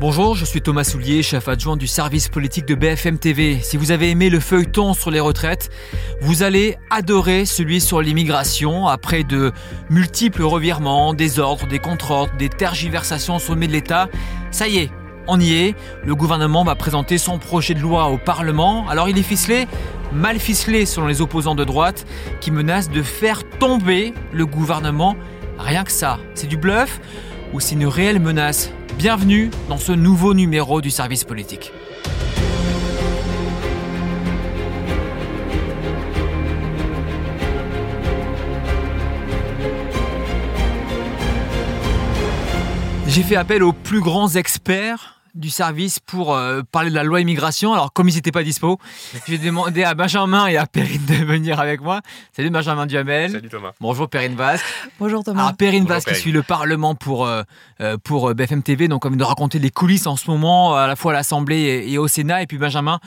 Bonjour, je suis Thomas Soulier, chef adjoint du service politique de BFM TV. Si vous avez aimé le feuilleton sur les retraites, vous allez adorer celui sur l'immigration après de multiples revirements, des ordres, des contre-ordres, des tergiversations au sommet de l'État. Ça y est, on y est. Le gouvernement va présenter son projet de loi au Parlement. Alors il est ficelé, mal ficelé selon les opposants de droite qui menacent de faire tomber le gouvernement. Rien que ça, c'est du bluff ou c'est une réelle menace Bienvenue dans ce nouveau numéro du service politique. J'ai fait appel aux plus grands experts du service pour euh, parler de la loi immigration. Alors, comme ils n'étaient pas dispo, j'ai demandé à Benjamin et à Perrine de venir avec moi. Salut Benjamin Duhamel. Salut Thomas. Bonjour Perrine Vasque. Bonjour Thomas. Alors, Perrine Vasque qui suit le Parlement pour, euh, euh, pour BFM TV, donc comme de raconter les coulisses en ce moment, à la fois à l'Assemblée et, au Sénat. Et puis Benjamin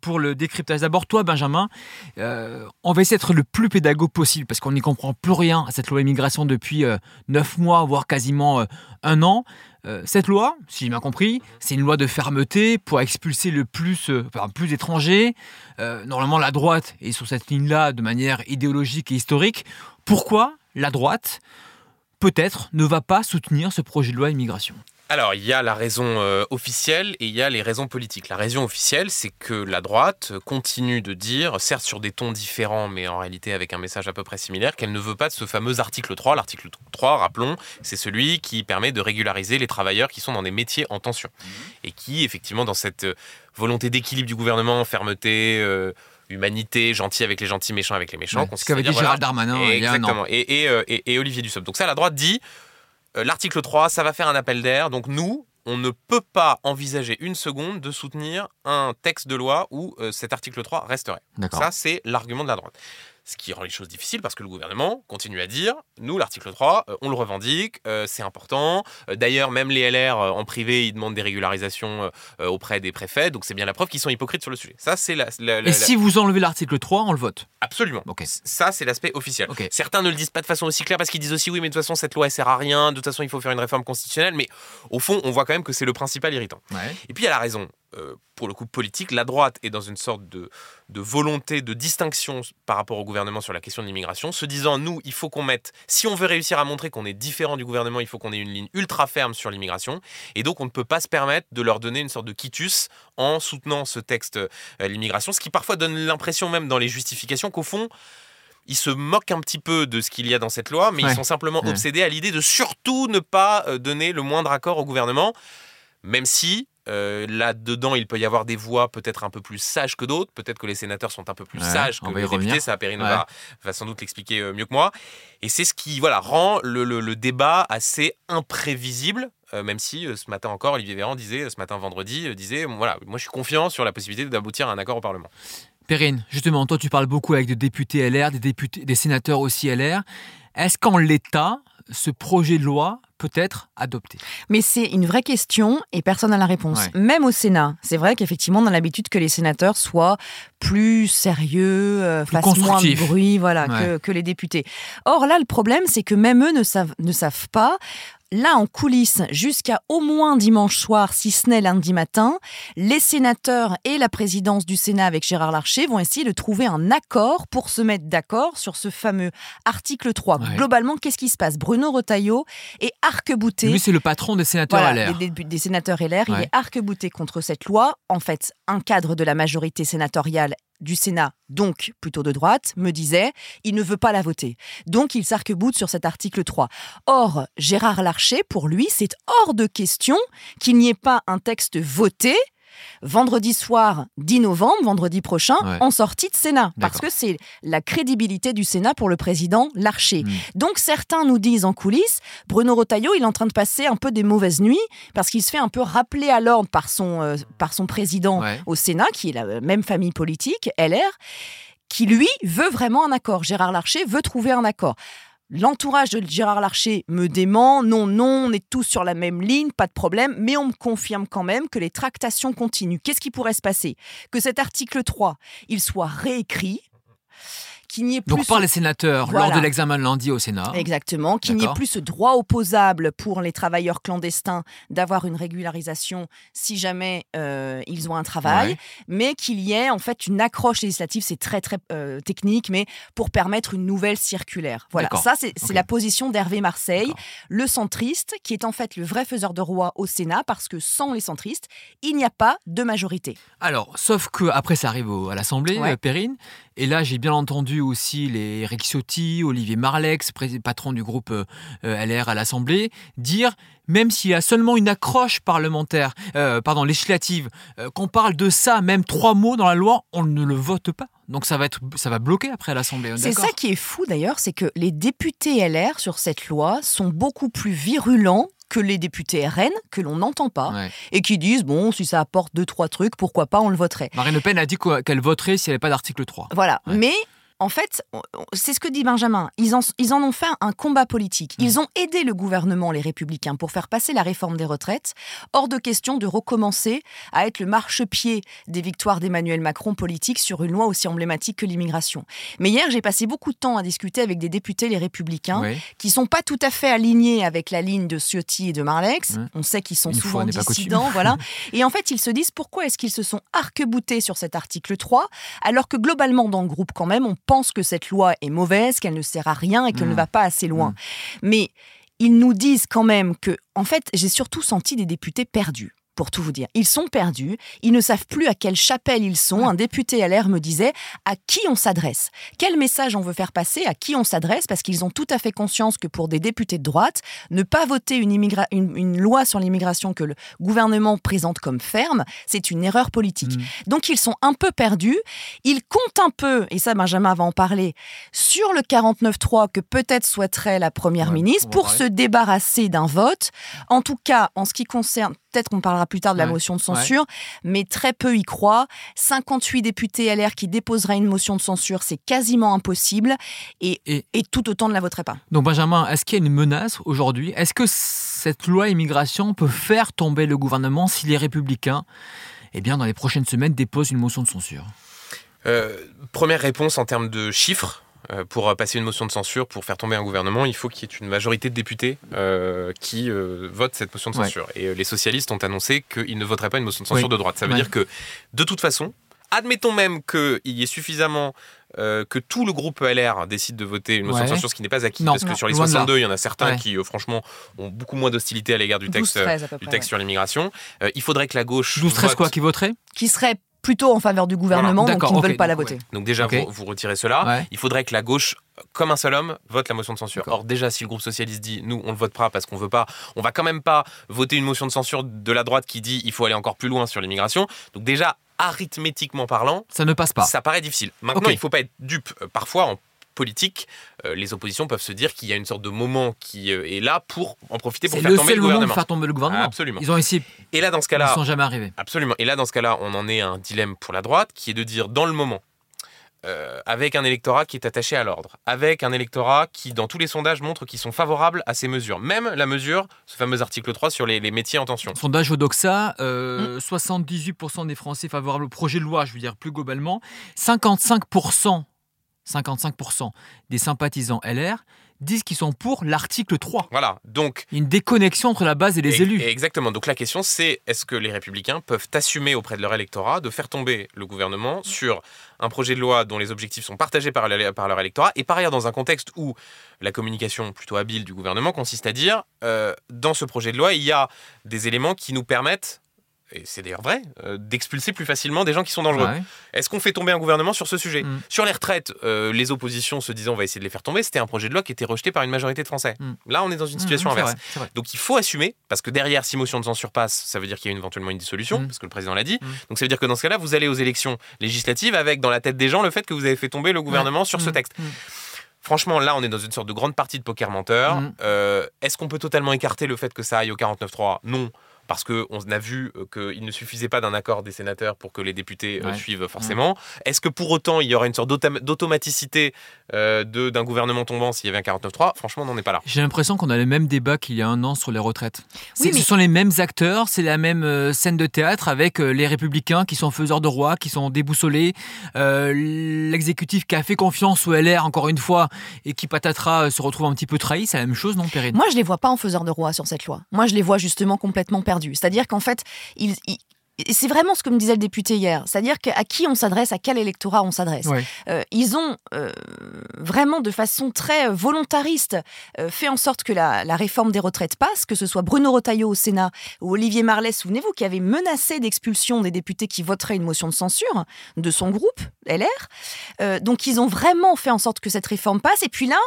pour le décryptage. D'abord, toi Benjamin, on va essayer d'être le plus pédagogue possible parce qu'on n'y comprend plus rien à cette loi immigration depuis neuf mois, voire quasiment un an. Euh, cette loi, si j'ai bien compris, c'est une loi de fermeté pour expulser le plus, euh, d'étrangers. Euh, normalement, la droite est sur cette ligne-là de manière idéologique et historique. Pourquoi la droite, peut-être, ne va pas soutenir ce projet de loi immigration? Alors, il y a la raison euh, officielle et il y a les raisons politiques. La raison officielle, c'est que la droite continue de dire, certes sur des tons différents, mais en réalité avec un message à peu près similaire, qu'elle ne veut pas de ce fameux article 3. L'article 3, rappelons, c'est celui qui permet de régulariser les travailleurs qui sont dans des métiers en tension. Mmh. Et qui, effectivement, dans cette euh, volonté d'équilibre du gouvernement, fermeté, euh, humanité, gentil avec les gentils, méchant avec les méchants. ce qu'avait dit Gérald Darmanin. Exactement. Et, et, et, Olivier Dussopt. Donc ça, la droite dit l'article 3, ça va faire un appel d'air. Donc nous, on ne peut pas envisager une seconde de soutenir un texte de loi où euh, cet article 3 resterait. Ça, c'est l'argument de la droite. Ce qui rend les choses difficiles parce que le gouvernement continue à dire, nous, l'article 3, euh, on le revendique, euh, c'est important. Euh, d'ailleurs, même les LR en privé, ils demandent des régularisations auprès des préfets. Donc c'est bien la preuve qu'ils sont hypocrites sur le sujet. Ça, c'est la, Et si vous enlevez l'article 3, on le vote Absolument. Ça, c'est l'aspect officiel. Certains ne le disent pas de façon aussi claire parce qu'ils disent aussi, oui, mais de toute façon, cette loi, elle sert à rien. De toute façon, il faut faire une réforme constitutionnelle. Mais au fond, on voit quand même que c'est le principal irritant. Et puis, il y a la raison. Euh, pour le coup politique, la droite est dans une sorte de, volonté de distinction par rapport au gouvernement sur la question de l'immigration, se disant, nous, il faut qu'on mette, si on veut réussir à montrer qu'on est différent du gouvernement, il faut qu'on ait une ligne ultra ferme sur l'immigration, et donc on ne peut pas se permettre de leur donner une sorte de quitus en soutenant ce texte, euh, l'immigration, ce qui parfois donne l'impression même dans les justifications qu'au fond, ils se moquent un petit peu de ce qu'il y a dans cette loi, mais ils sont simplement obsédés à l'idée de surtout ne pas euh, donner le moindre accord au gouvernement, même si euh, Là-dedans, il peut y avoir des voix peut-être un peu plus sages que d'autres. Peut-être que les sénateurs sont un peu plus sages que les députés. Ça, Perrine va, sans doute l'expliquer euh, mieux que moi. Et c'est ce qui voilà, rend le, débat assez imprévisible. Euh, même si ce matin encore, Olivier Véran disait, ce matin vendredi, disait voilà, moi je suis confiant sur la possibilité d'aboutir à un accord au Parlement. Perrine, justement, toi tu parles beaucoup avec des députés LR, des, députés, des sénateurs aussi LR. Est-ce qu'en l'état, ce projet de loi peut être adopté Mais c'est une vraie question et personne n'a la réponse. Même au Sénat, c'est vrai qu'effectivement, on a l'habitude que les sénateurs soient plus sérieux, euh, fassent moins de bruit voilà, que, que, les députés. Or là, le problème, c'est que même eux ne savent, ne savent pas là en coulisses jusqu'à au moins dimanche soir, si ce n'est lundi matin, les sénateurs et la présidence du Sénat avec Gérard Larcher vont essayer de trouver un accord pour se mettre d'accord sur ce fameux article 3. Globalement, qu'est-ce qui se passe? Bruno Retailleau est arc-bouté. Lui, c'est le patron des sénateurs LR. Des, sénateurs LR. Il est arc-bouté contre cette loi. En fait, un cadre de la majorité sénatoriale du Sénat, donc plutôt de droite, me disait il ne veut pas la voter. Donc il s'arc-boute sur cet article 3. Or, Gérard Larcher, pour lui, c'est hors de question qu'il n'y ait pas un texte voté vendredi soir 10 novembre, vendredi prochain, en sortie de Sénat. Parce que c'est la crédibilité du Sénat pour le président Larcher. Hmm. Donc certains nous disent en coulisses, Bruno Rotaillot, il est en train de passer un peu des mauvaises nuits parce qu'il se fait un peu rappeler à l'ordre par, son, euh, par son président au Sénat, qui est la même famille politique, LR qui lui veut vraiment un accord. Gérard Larcher veut trouver un accord. L'entourage de Gérard Larcher me dément, non, non, on est tous sur la même ligne, pas de problème, mais on me confirme quand même que les tractations continuent. Qu'est-ce qui pourrait se passer? Que cet article 3, il soit réécrit, qu'il n'y ait plus donc par les sénateurs lors de l'examen de lundi au Sénat. Exactement, qu'il n'y ait plus ce droit opposable pour les travailleurs clandestins d'avoir une régularisation si jamais euh, ils ont un travail, mais qu'il y ait en fait une accroche législative, c'est très très euh, technique, mais pour permettre une nouvelle circulaire. Voilà, ça c'est la position d'Hervé Marseille, le centriste, qui est en fait le vrai faiseur de roi au Sénat, parce que sans les centristes, il n'y a pas de majorité. Alors, sauf que après ça arrive à l'Assemblée, euh, Perrine, et là j'ai bien entendu aussi les Eric Ciotti, Olivier Marlex, patron du groupe LR à l'Assemblée, dire même s'il y a seulement une accroche parlementaire, euh, pardon, législative, euh, qu'on parle de ça, même trois mots dans la loi, on ne le vote pas. Donc ça va être, ça va bloquer après l'Assemblée. C'est ça qui est fou d'ailleurs, c'est que les députés LR sur cette loi sont beaucoup plus virulents que les députés RN, que l'on n'entend pas, et qui disent, bon, si ça apporte deux, trois trucs, pourquoi pas, on le voterait. Marine Le Pen a dit qu'elle voterait s'il n'y avait pas d'article 3. Voilà, mais en fait, c'est ce que dit Benjamin, ils en, ils en ont fait un combat politique. Ils mm. ont aidé le gouvernement, les républicains, pour faire passer la réforme des retraites. Hors de question de recommencer à être le marchepied des victoires d'Emmanuel Macron politique sur une loi aussi emblématique que l'immigration. Mais hier, j'ai passé beaucoup de temps à discuter avec des députés, les républicains, qui sont pas tout à fait alignés avec la ligne de Ciotti et de Marlex. On sait qu'ils sont souvent dissidents, voilà. Et en fait, ils se disent pourquoi est-ce qu'ils se sont arc-boutés sur cet article 3, alors que globalement, dans le groupe, quand même, on pense que cette loi est mauvaise, qu'elle ne sert à rien et qu'elle ne mmh. va pas assez loin. Mmh. Mais ils nous disent quand même que, en fait, j'ai surtout senti des députés perdus pour tout vous dire. Ils sont perdus, ils ne savent plus à quelle chapelle ils sont. Un député LR me disait à qui on s'adresse, quel message on veut faire passer, à qui on s'adresse, parce qu'ils ont tout à fait conscience que pour des députés de droite, ne pas voter une, une, loi sur l'immigration que le gouvernement présente comme ferme, c'est une erreur politique. Mm. Donc ils sont un peu perdus, ils comptent un peu, et ça Benjamin va en parler, sur le 49-3 que peut-être souhaiterait la Première ministre pour se débarrasser d'un vote. En tout cas, en ce qui concerne Peut-être qu'on parlera plus tard de la motion de censure, mais très peu y croient. 58 députés LR qui déposeraient une motion de censure, c'est quasiment impossible. Et, et, tout autant ne la voteraient pas. Donc Benjamin, est-ce qu'il y a une menace aujourd'hui? Est-ce que cette loi immigration peut faire tomber le gouvernement si les républicains, eh bien, dans les prochaines semaines, déposent une motion de censure? Euh, Première réponse en termes de chiffres. Euh, pour passer une motion de censure, pour faire tomber un gouvernement, il faut qu'il y ait une majorité de députés euh, qui euh, votent cette motion de censure. Et les socialistes ont annoncé qu'ils ne voteraient pas une motion de censure de droite. Ça veut dire que, de toute façon, admettons même qu'il y ait suffisamment que tout le groupe LR décide de voter une motion de censure, ce qui n'est pas acquis, parce que sur les 62, il y en a certains qui, franchement, ont beaucoup moins d'hostilité à l'égard du texte, du texte sur l'immigration. il faudrait que la gauche. 12-13 quoi, qui voterait? Qui serait plutôt en faveur du gouvernement, donc ils ne veulent pas la voter. Donc déjà, vous, retirez cela. Il faudrait que la gauche, comme un seul homme, vote la motion de censure. Or déjà, si le groupe socialiste dit, nous, on le vote pas parce qu'on veut pas, on va quand même pas voter une motion de censure de la droite qui dit, il faut aller encore plus loin sur l'immigration. Donc déjà, arithmétiquement parlant, ça ne passe pas. Ça paraît difficile. Maintenant, il il faut pas être dupe. Euh, parfois, en politique, euh, les oppositions peuvent se dire qu'il y a une sorte de moment qui euh, est là pour en profiter pour faire tomber le gouvernement. faire tomber le gouvernement. absolument. Ils ont essayé. Et là, dans ce cas-là, ils sont jamais arrivés. Absolument. Et là, dans ce cas-là, on en est à un dilemme pour la droite, qui est de dire dans le moment. Euh, avec un électorat qui est attaché à l'ordre, avec un électorat qui, dans tous les sondages, montre qu'ils sont favorables à ces mesures. Même la mesure, ce fameux article 3 sur les, métiers en tension. Sondage Odoxa, 78% des Français favorables au projet de loi, je veux dire plus globalement, 55% 55% des sympathisants LR disent qu'ils sont pour l'article 3. Voilà, donc... Une déconnexion entre la base et les élus. Exactement, donc la question c'est est-ce que les républicains peuvent assumer auprès de leur électorat de faire tomber le gouvernement sur un projet de loi dont les objectifs sont partagés par, par leur électorat, et par ailleurs dans un contexte où la communication plutôt habile du gouvernement consiste à dire, euh, dans ce projet de loi, il y a des éléments qui nous permettent et c'est d'ailleurs vrai, euh, d'expulser plus facilement des gens qui sont dangereux. Est-ce qu'on fait tomber un gouvernement sur ce sujet mm. Sur les retraites, euh, les oppositions se disaient on va essayer de les faire tomber, c'était un projet de loi qui était rejeté par une majorité de Français. Mm. Là, on est dans une mm, situation inverse. Donc il faut assumer, parce que derrière, si motion de censure passe, ça veut dire qu'il y a éventuellement une dissolution, parce que le président l'a dit. Donc ça veut dire que dans ce cas-là, vous allez aux élections législatives avec dans la tête des gens le fait que vous avez fait tomber le gouvernement sur ce texte. Franchement, là, on est dans une sorte de grande partie de poker menteur. Euh, est-ce qu'on peut totalement écarter le fait que ça aille au 49-3 Non parce qu'on a vu qu'il ne suffisait pas d'un accord des sénateurs pour que les députés suivent forcément. Est-ce que pour autant, il y aurait une sorte d'automaticité d'un gouvernement tombant s'il y avait un 49-3 Franchement, on n'en est pas là. J'ai l'impression qu'on a le même débat qu'il y a un an sur les retraites. Ce sont les mêmes acteurs, c'est la même scène de théâtre avec les républicains qui sont faiseurs de roi, qui sont déboussolés, l'exécutif qui a fait confiance au LR encore une fois et qui patatras se retrouve un petit peu trahi, c'est la même chose, non, Perrine? Moi, je les vois pas en faiseur de roi sur cette loi. Moi, je les vois justement complètement perdus. C'est-à-dire qu'en fait, ils, c'est vraiment ce que me disait le député hier, c'est-à-dire à qui on s'adresse, à quel électorat on s'adresse. Euh, ils ont euh, vraiment de façon très volontariste euh, fait en sorte que la, réforme des retraites passe, que ce soit Bruno Retailleau au Sénat ou Olivier Marlet, souvenez-vous, qui avait menacé d'expulsion des députés qui voteraient une motion de censure de son groupe, LR. donc ils ont vraiment fait en sorte que cette réforme passe. Et puis là,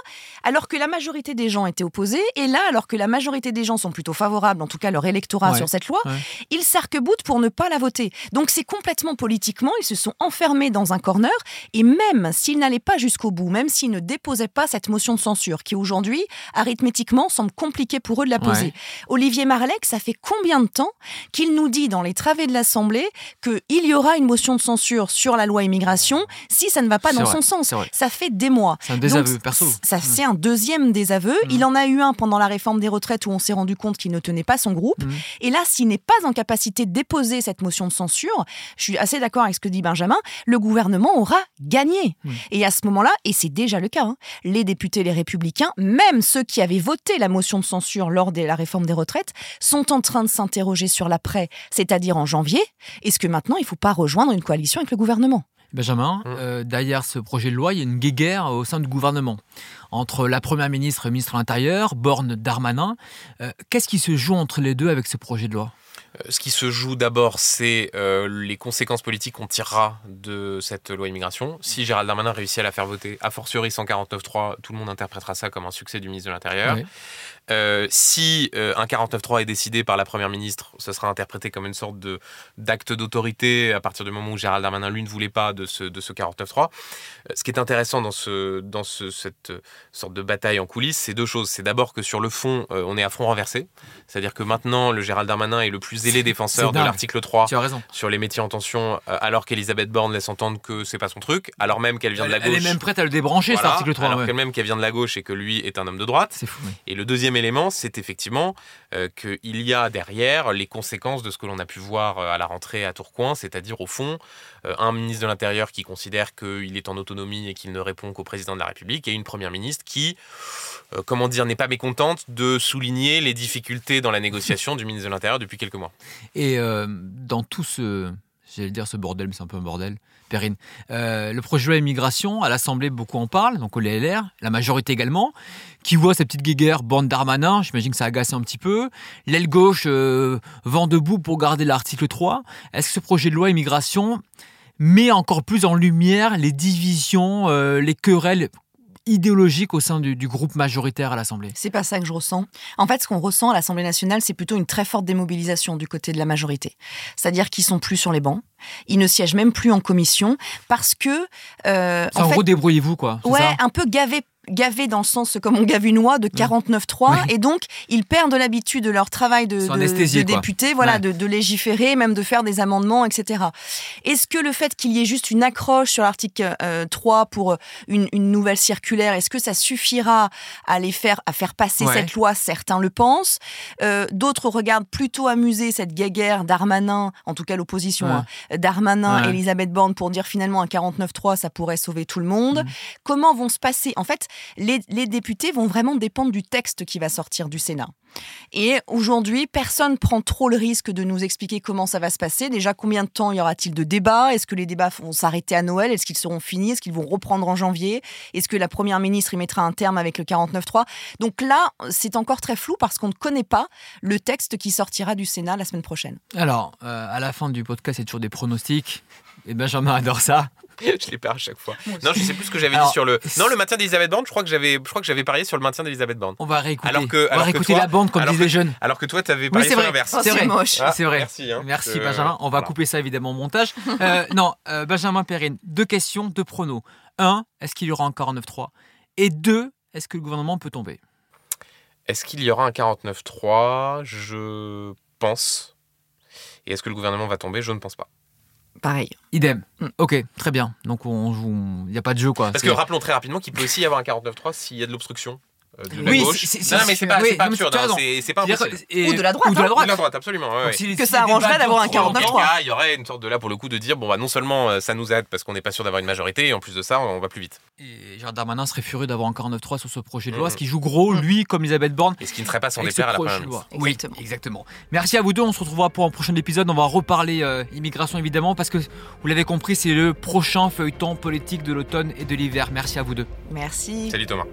alors que la majorité des gens étaient opposés, et là, alors que la majorité des gens sont plutôt favorables, en tout cas leur électorat sur cette loi, ils s'arc-boutent pour ne pas la voter. Donc c'est complètement politiquement, ils se sont enfermés dans un corner et même s'ils n'allaient pas jusqu'au bout, même s'ils ne déposaient pas cette motion de censure qui aujourd'hui, arithmétiquement, semble compliqué pour eux de la poser. Olivier Marlec, ça fait combien de temps qu'il nous dit dans les travées de l'Assemblée qu'il y aura une motion de censure sur la loi immigration si ça ne va pas dans son sens? Ça fait des mois. C'est un désaveu perso. Ça, c'est un deuxième désaveu. Hmm. Il en a eu un pendant la réforme des retraites où on s'est rendu compte qu'il ne tenait pas son groupe. Hmm. Et là, s'il n'est pas en capacité de déposer cette motion de censure, je suis assez d'accord avec ce que dit Benjamin, le gouvernement aura gagné. Et à ce moment-là, et c'est déjà le cas, hein, les députés, les républicains, même ceux qui avaient voté la motion de censure lors de la réforme des retraites, sont en train de s'interroger sur l'après, c'est-à-dire en janvier. Est-ce que maintenant, il ne faut pas rejoindre une coalition avec le gouvernement? Benjamin, hum. euh, derrière ce projet de loi, il y a une guéguerre au sein du gouvernement entre la Première ministre et le ministre de l'Intérieur, Borne Darmanin. Euh, qu'est-ce qui se joue entre les deux avec ce projet de loi? Ce qui se joue d'abord, c'est euh, les conséquences politiques qu'on tirera de cette loi immigration. Si Gérald Darmanin réussit à la faire voter, a fortiori 149.3, tout le monde interprétera ça comme un succès du ministre de l'Intérieur. Euh, si euh, un 49.3 est décidé par la Première ministre, ce sera interprété comme une sorte de, d'acte d'autorité à partir du moment où Gérald Darmanin, lui, ne voulait pas de ce, de ce 49.3. Euh, ce qui est intéressant dans, ce, dans ce, cette sorte de bataille en coulisses, c'est deux choses. C'est d'abord que sur le fond, on est à front renversé. C'est-à-dire que maintenant, le Gérald Darmanin est le plus zélé défenseur de l'article 3 sur les métiers en tension, alors qu'Elisabeth Borne laisse entendre que c'est pas son truc, alors même qu'elle vient de la gauche. Elle est même prête à le débrancher, cet article 3. Alors qu'elle-même qu'elle vient de la gauche et que lui est un homme de droite. C'est fou. Et le deuxième élément, c'est effectivement euh, qu'il y a derrière les conséquences de ce que l'on a pu voir euh, à la rentrée à Tourcoing, c'est-à-dire au fond euh, un ministre de l'Intérieur qui considère qu'il est en autonomie et qu'il ne répond qu'au président de la République, et une première ministre qui, comment dire, n'est pas mécontente de souligner les difficultés dans la négociation du ministre de l'Intérieur depuis quelques mois. Et dans tout ce, j'allais dire ce bordel, mais c'est un peu un bordel, Perrine. le projet de loi immigration, à l'Assemblée, beaucoup en parlent, donc au LR, la majorité également qui voit cette petite guéguerre bande d'Armanin, j'imagine que ça agace un petit peu. L'aile gauche euh, vend debout pour garder l'article 3. Est-ce que ce projet de loi immigration met encore plus en lumière les divisions, euh, les querelles idéologiques au sein du, groupe majoritaire à l'Assemblée? C'est pas ça que je ressens. En fait, ce qu'on ressent à l'Assemblée nationale, c'est plutôt une très forte démobilisation du côté de la majorité. C'est-à-dire qu'ils sont plus sur les bancs. Ils ne siègent même plus en commission parce que. Euh, en, gros, débrouillez-vous, quoi. Ouais, un peu gavé gavés dans le sens comme on gave une noix de 49.3 et donc ils perdent l'habitude de leur travail de, de, député, voilà, de, légiférer, même de faire des amendements, etc. Est-ce que le fait qu'il y ait juste une accroche sur l'article 3 euh, pour une, nouvelle circulaire, est-ce que ça suffira à les faire à faire passer cette loi Certains le pensent. Euh, d'autres regardent plutôt amuser cette guéguerre d'Armanin, en tout cas l'opposition, hein, d'Armanin, Elisabeth Borne pour dire finalement un 49.3 ça pourrait sauver tout le monde. Mm. Comment vont se passer En fait, les, députés vont vraiment dépendre du texte qui va sortir du Sénat. Et aujourd'hui, personne prend trop le risque de nous expliquer comment ça va se passer. Déjà, combien de temps y aura-t-il de débats? Est-ce que les débats vont s'arrêter à Noël? Est-ce qu'ils seront finis? Est-ce qu'ils vont reprendre en janvier? Est-ce que la Première ministre y mettra un terme avec le 49.3 Donc là, c'est encore très flou parce qu'on ne connaît pas le texte qui sortira du Sénat la semaine prochaine. Alors, euh, à la fin du podcast, c'est toujours des pronostics. Et Benjamin adore ça. je les perds à chaque fois. Non, je sais plus ce que j'avais dit sur le. Non, le maintien d'Elisabeth Borne. Je crois que j'avais, je crois que j'avais parié sur le maintien d'Elisabeth Borne. On va réécouter. Alors que, on va réécouter la bande comme disent les jeunes. Alors que toi, tu avais parié sur l'inverse. c'est vrai. moche. Ah, c'est vrai. Merci, hein, merci Benjamin. On va couper ça évidemment au montage. Euh, non, euh, Benjamin Perrine. Deux questions, deux pronos. Un, est-ce qu'il y aura un 49-3 Et deux, est-ce que le gouvernement peut tomber? Est-ce qu'il y aura un 49-3 Je pense Et est-ce que le gouvernement va tomber? Je ne pense pas. Pareil. Idem. Mm. Ok, très bien. Donc on joue, il n'y a pas de jeu quoi. Parce que rappelons très rapidement qu'il peut aussi y avoir un 49-3 s'il y a de l'obstruction. Euh, de la oui, gauche. non, mais c'est pas, pas absurde, hein, c'est pas impossible. ou de la droite. Ou de la droite, de la droite absolument. que ça arrangerait d'avoir un 49-3. Il y aurait une sorte de là pour le coup de dire bon bah non seulement euh, ça nous aide parce qu'on n'est pas sûr d'avoir une majorité et en plus de ça on va plus vite. Et Gérard Darmanin serait furieux d'avoir un 49-3 sur ce projet de loi, mm-hmm. ce qui joue gros lui comme Elisabeth Borne. Et ce qui ne serait pas son déplaire à la première loi. Oui, exactement. Merci à vous deux. On se retrouvera pour un prochain épisode. On va reparler euh, immigration évidemment parce que vous l'avez compris c'est le prochain feuilleton politique de l'automne et de l'hiver. Merci à vous deux. Merci. Salut Thomas.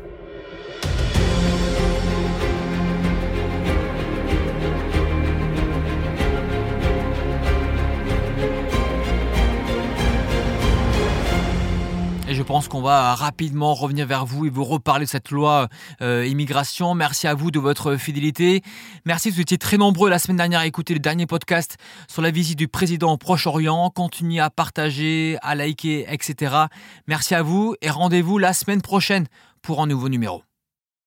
Pense qu'on va rapidement revenir vers vous et vous reparler de cette loi euh, immigration. Merci à vous de votre fidélité. Merci, vous étiez très nombreux la semaine dernière à écouter le dernier podcast sur la visite du président au Proche-Orient. Continuez à partager, à liker, etc. Merci à vous et rendez-vous la semaine prochaine pour un nouveau numéro.